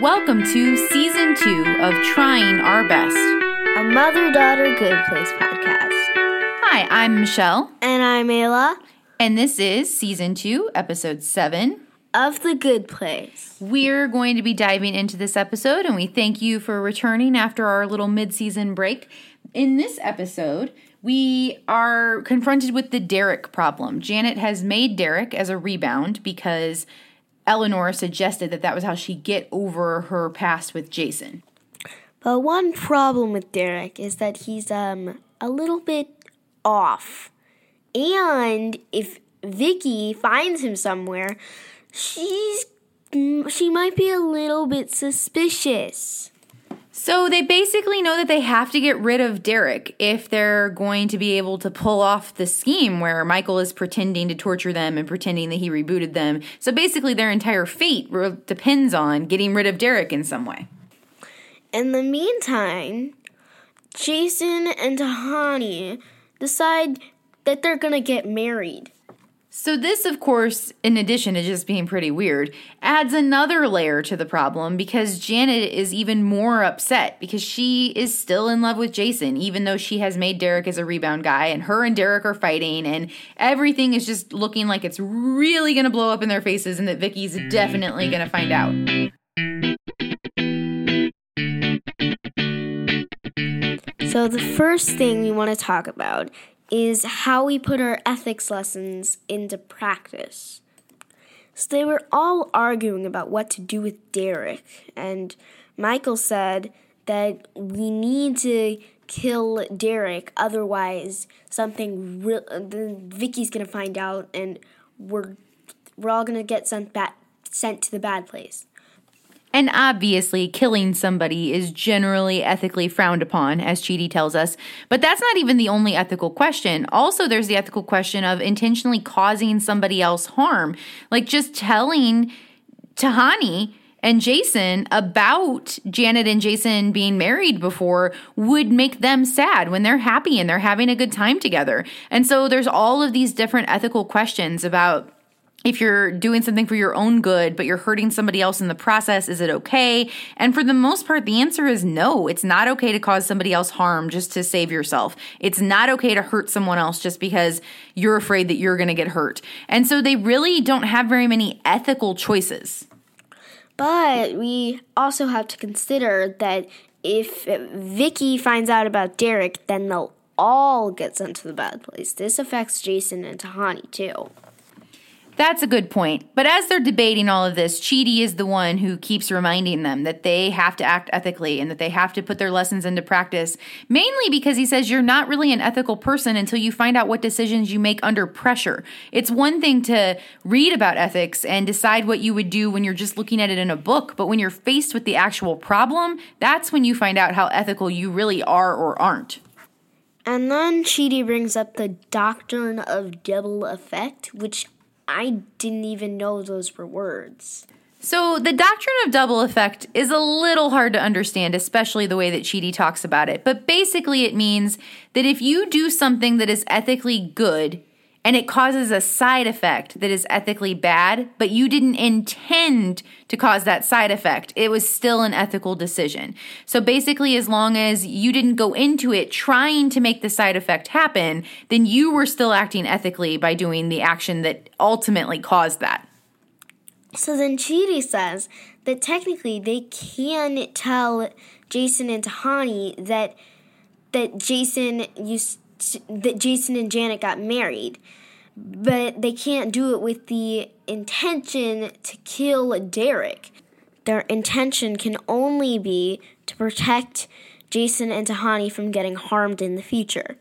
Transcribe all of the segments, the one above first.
Welcome to season two of Trying Our Best. a mother daughter good place podcast. Hi, I'm Michelle, And I'm Ayla and this is season two, episode seven. of the good place. We're going to be diving into this episode, and we thank you for returning after our little mid season break. In this episode, we are confronted with the Derek problem. Janet has made Derek as a rebound because Eleanor suggested that that was how she get over her past with Jason. But one problem with Derek is that he's um a little bit off. And if Vicky finds him somewhere, she's she might be a little bit suspicious. So they basically know that they have to get rid of Derek if they're going to be able to pull off the scheme where Michael is pretending to torture them and pretending that he rebooted them. So basically, their entire fate re- depends on getting rid of Derek in some way. In the meantime, Jason and Tahani decide that they're gonna get married. So, this, of course, in addition to just being pretty weird, adds another layer to the problem because Janet is even more upset because she is still in love with Jason, even though she has made Derek as a rebound guy, and her and Derek are fighting, and everything is just looking like it's really gonna blow up in their faces, and that Vicky's definitely gonna find out. So, the first thing we want to talk about is how we put our ethics lessons into practice. So, they were all arguing about what to do with Derek, and Michael said that we need to kill Derek, otherwise, something real. Then Vicky's gonna find out, and we're we're all gonna get sent back sent to the bad place. And obviously, killing somebody is generally ethically frowned upon, as Chidi tells us. But that's not even the only ethical question. Also, there's the ethical question of intentionally causing somebody else harm. Like just telling Tahani and Jason about Janet and Jason being married before would make them sad when they're happy and they're having a good time together. And so there's all of these different ethical questions about if you're doing something for your own good, but you're hurting somebody else in the process, is it okay? And for the most part, the answer is no. It's not okay to cause somebody else harm just to save yourself. It's not okay to hurt someone else just because you're afraid that you're going to get hurt. And so they really don't have very many ethical choices. But we also have to consider that if Vicky finds out about Derek, then they'll all get sent to the bad place. This affects Jason and Tahani too. That's a good point. But as they're debating all of this, Chidi is the one who keeps reminding them that they have to act ethically and that they have to put their lessons into practice, mainly because he says you're not really an ethical person until you find out what decisions you make under pressure. It's one thing to read about ethics and decide what you would do when you're just looking at it in a book, but when you're faced with the actual problem, that's when you find out how ethical you really are or aren't. And then Chidi brings up the doctrine of double effect, which I didn't even know those were words. So, the doctrine of double effect is a little hard to understand, especially the way that Chidi talks about it. But basically, it means that if you do something that is ethically good and it causes a side effect that is ethically bad, but you didn't intend to cause that side effect, it was still an ethical decision. So, basically, as long as you didn't go into it trying to make the side effect happen, then you were still acting ethically by doing the action that ultimately caused that. So then Chidi says that technically they can tell Jason and Tahani that that Jason used that Jason and Janet got married, but they can't do it with the intention to kill Derek. Their intention can only be to protect Jason and Tahani from getting harmed in the future.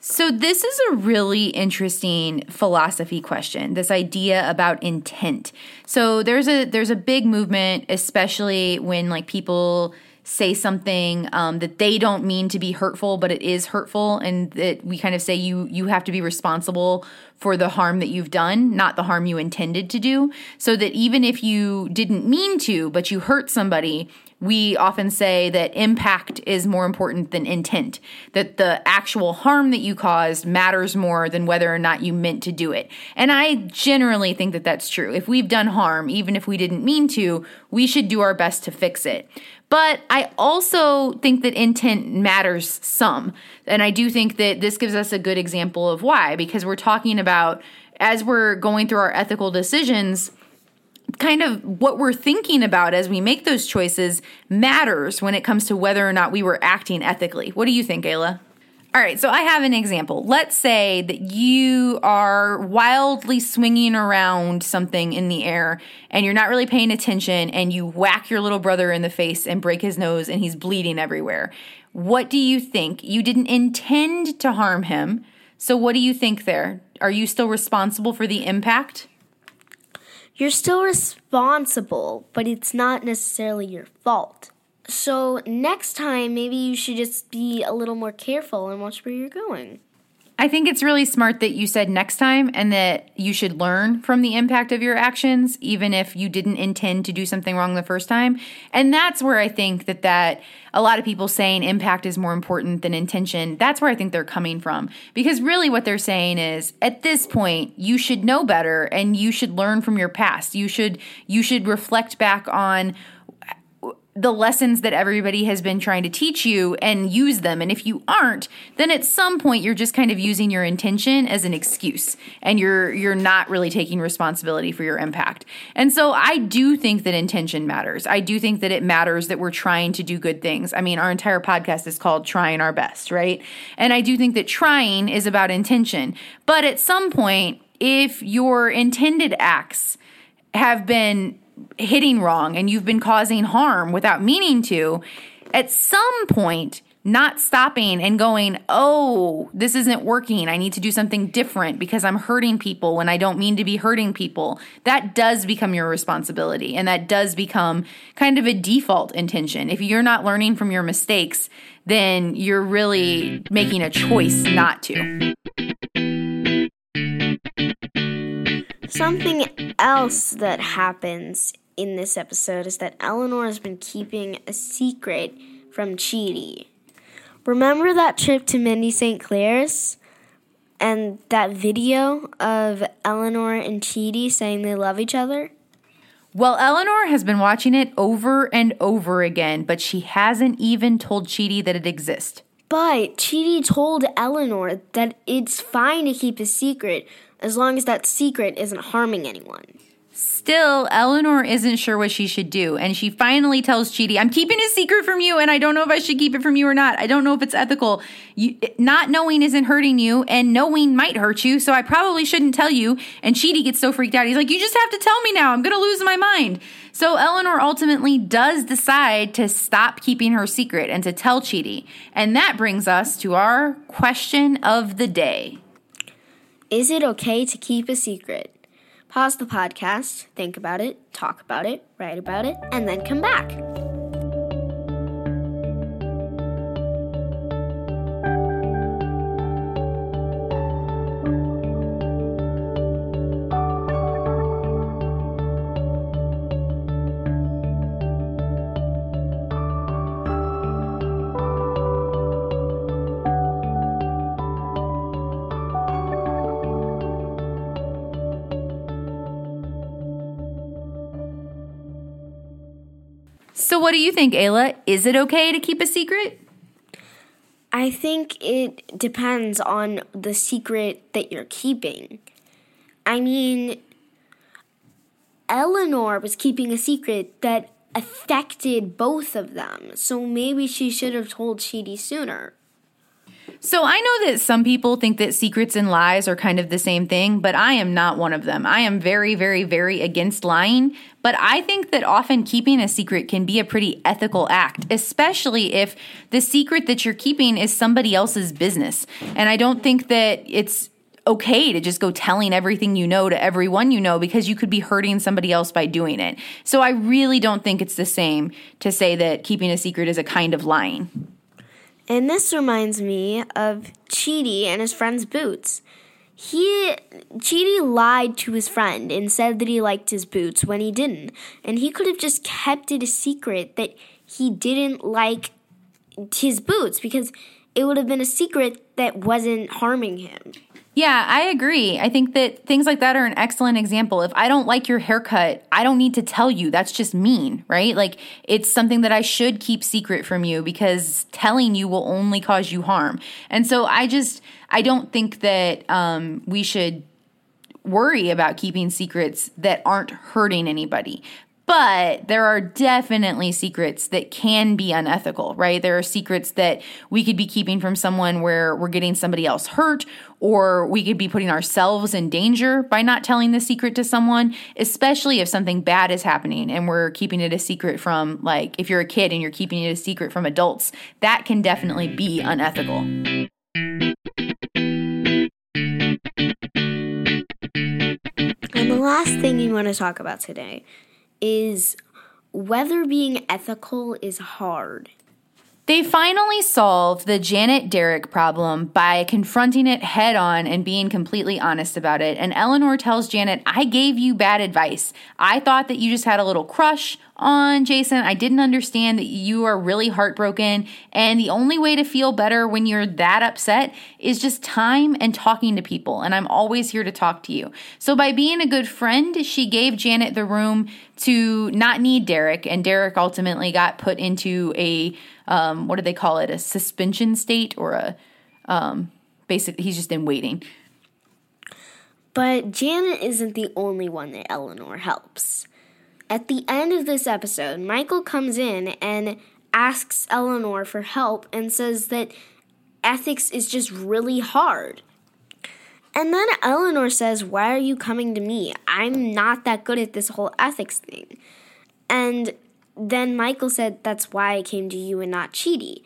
So, this is a really interesting philosophy question. This idea about intent. So, there's a there's a big movement, especially when like people say something um, that they don't mean to be hurtful, but it is hurtful, and that we kind of say you you have to be responsible for the harm that you've done, not the harm you intended to do. So that even if you didn't mean to, but you hurt somebody, we often say that impact is more important than intent, that the actual harm that you caused matters more than whether or not you meant to do it. And I generally think that that's true. If we've done harm, even if we didn't mean to, we should do our best to fix it. But I also think that intent matters some. And I do think that this gives us a good example of why, because we're talking about as we're going through our ethical decisions, kind of what we're thinking about as we make those choices matters when it comes to whether or not we were acting ethically. What do you think, Ayla? All right, so I have an example. Let's say that you are wildly swinging around something in the air and you're not really paying attention and you whack your little brother in the face and break his nose and he's bleeding everywhere. What do you think? You didn't intend to harm him. So, what do you think there? Are you still responsible for the impact? You're still responsible, but it's not necessarily your fault. So, next time, maybe you should just be a little more careful and watch where you're going. I think it's really smart that you said next time and that you should learn from the impact of your actions even if you didn't intend to do something wrong the first time. And that's where I think that that a lot of people saying impact is more important than intention, that's where I think they're coming from. Because really what they're saying is at this point you should know better and you should learn from your past. You should you should reflect back on the lessons that everybody has been trying to teach you and use them. And if you aren't, then at some point you're just kind of using your intention as an excuse and you're you're not really taking responsibility for your impact. And so I do think that intention matters. I do think that it matters that we're trying to do good things. I mean, our entire podcast is called trying our best, right? And I do think that trying is about intention. But at some point, if your intended acts have been hitting wrong and you've been causing harm without meaning to, at some point, not stopping and going, oh, this isn't working. I need to do something different because I'm hurting people when I don't mean to be hurting people. That does become your responsibility. And that does become kind of a default intention. If you're not learning from your mistakes, then you're really making a choice not to. Something else that happens in this episode is that Eleanor has been keeping a secret from Chidi. Remember that trip to Mindy St. Clair's? And that video of Eleanor and Chidi saying they love each other? Well, Eleanor has been watching it over and over again, but she hasn't even told Chidi that it exists. But Chidi told Eleanor that it's fine to keep a secret as long as that secret isn't harming anyone. Still, Eleanor isn't sure what she should do, and she finally tells Chidi, I'm keeping a secret from you, and I don't know if I should keep it from you or not. I don't know if it's ethical. You, not knowing isn't hurting you, and knowing might hurt you, so I probably shouldn't tell you. And Chidi gets so freaked out. He's like, You just have to tell me now. I'm going to lose my mind. So Eleanor ultimately does decide to stop keeping her secret and to tell Chidi. And that brings us to our question of the day. Is it okay to keep a secret? Pause the podcast, think about it, talk about it, write about it, and then come back. So, what do you think, Ayla? Is it okay to keep a secret? I think it depends on the secret that you're keeping. I mean, Eleanor was keeping a secret that affected both of them, so maybe she should have told Chidi sooner. So I know that some people think that secrets and lies are kind of the same thing, but I am not one of them. I am very, very, very against lying, but I think that often keeping a secret can be a pretty ethical act, especially if the secret that you're keeping is somebody else's business. And I don't think that it's okay to just go telling everything you know to everyone you know because you could be hurting somebody else by doing it. So I really don't think it's the same to say that keeping a secret is a kind of lying. And this reminds me of Chidi and his friend's boots. he Chidi lied to his friend and said that he liked his boots when he didn't. And he could have just kept it a secret that he didn't like his boots because it would have been a secret that wasn't harming him. Yeah, I agree. I think that things like that are an excellent example. If I don't like your haircut, I don't need to tell you. That's just mean, right? Like it's something that I should keep secret from you because telling you will only cause you harm. And so I just I don't think that um, we should worry about keeping secrets that aren't hurting anybody. But there are definitely secrets that can be unethical, right? There are secrets that we could be keeping from someone where we're getting somebody else hurt, or we could be putting ourselves in danger by not telling the secret to someone, especially if something bad is happening and we're keeping it a secret from, like, if you're a kid and you're keeping it a secret from adults, that can definitely be unethical. And the last thing you want to talk about today is whether being ethical is hard. They finally solved the Janet Derek problem by confronting it head on and being completely honest about it. And Eleanor tells Janet, I gave you bad advice. I thought that you just had a little crush on Jason. I didn't understand that you are really heartbroken. And the only way to feel better when you're that upset is just time and talking to people. And I'm always here to talk to you. So by being a good friend, she gave Janet the room to not need Derek. And Derek ultimately got put into a um, what do they call it? A suspension state or a um. He's just in waiting. But Janet isn't the only one that Eleanor helps. At the end of this episode, Michael comes in and asks Eleanor for help and says that ethics is just really hard. And then Eleanor says, Why are you coming to me? I'm not that good at this whole ethics thing. And then Michael said, That's why I came to you and not Chidi.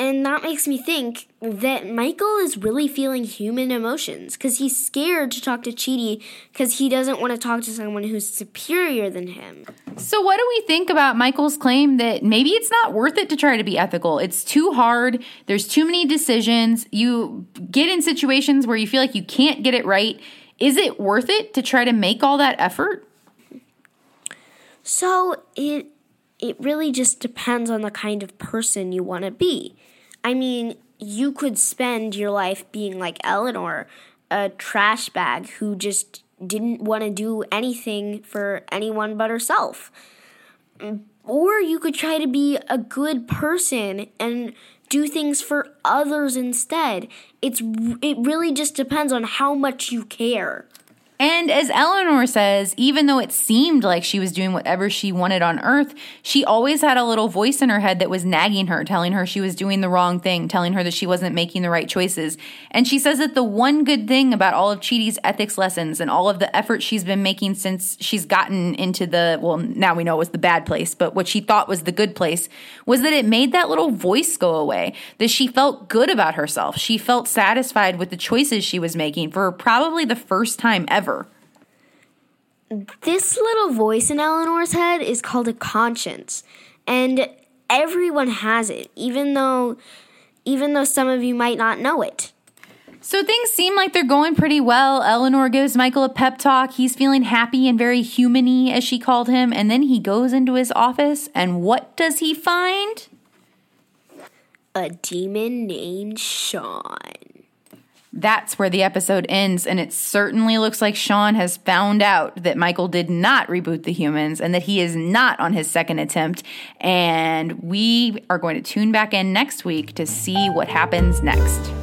And that makes me think that Michael is really feeling human emotions because he's scared to talk to Chidi because he doesn't want to talk to someone who's superior than him. So, what do we think about Michael's claim that maybe it's not worth it to try to be ethical? It's too hard, there's too many decisions, you get in situations where you feel like you can't get it right. Is it worth it to try to make all that effort? So, it it really just depends on the kind of person you want to be. I mean, you could spend your life being like Eleanor, a trash bag who just didn't want to do anything for anyone but herself. Or you could try to be a good person and do things for others instead. It's it really just depends on how much you care. And as Eleanor says, even though it seemed like she was doing whatever she wanted on earth, she always had a little voice in her head that was nagging her, telling her she was doing the wrong thing, telling her that she wasn't making the right choices. And she says that the one good thing about all of Chidi's ethics lessons and all of the effort she's been making since she's gotten into the, well, now we know it was the bad place, but what she thought was the good place, was that it made that little voice go away, that she felt good about herself. She felt satisfied with the choices she was making for probably the first time ever this little voice in Eleanor's head is called a conscience, and everyone has it, even though even though some of you might not know it. So things seem like they're going pretty well. Eleanor gives Michael a pep talk. He's feeling happy and very humany, as she called him, and then he goes into his office, and what does he find? A demon named Shawn. That's where the episode ends, and it certainly looks like Shawn has found out that Michael did not reboot the humans and that he is not on his second attempt. And we are going to tune back in next week to see what happens next.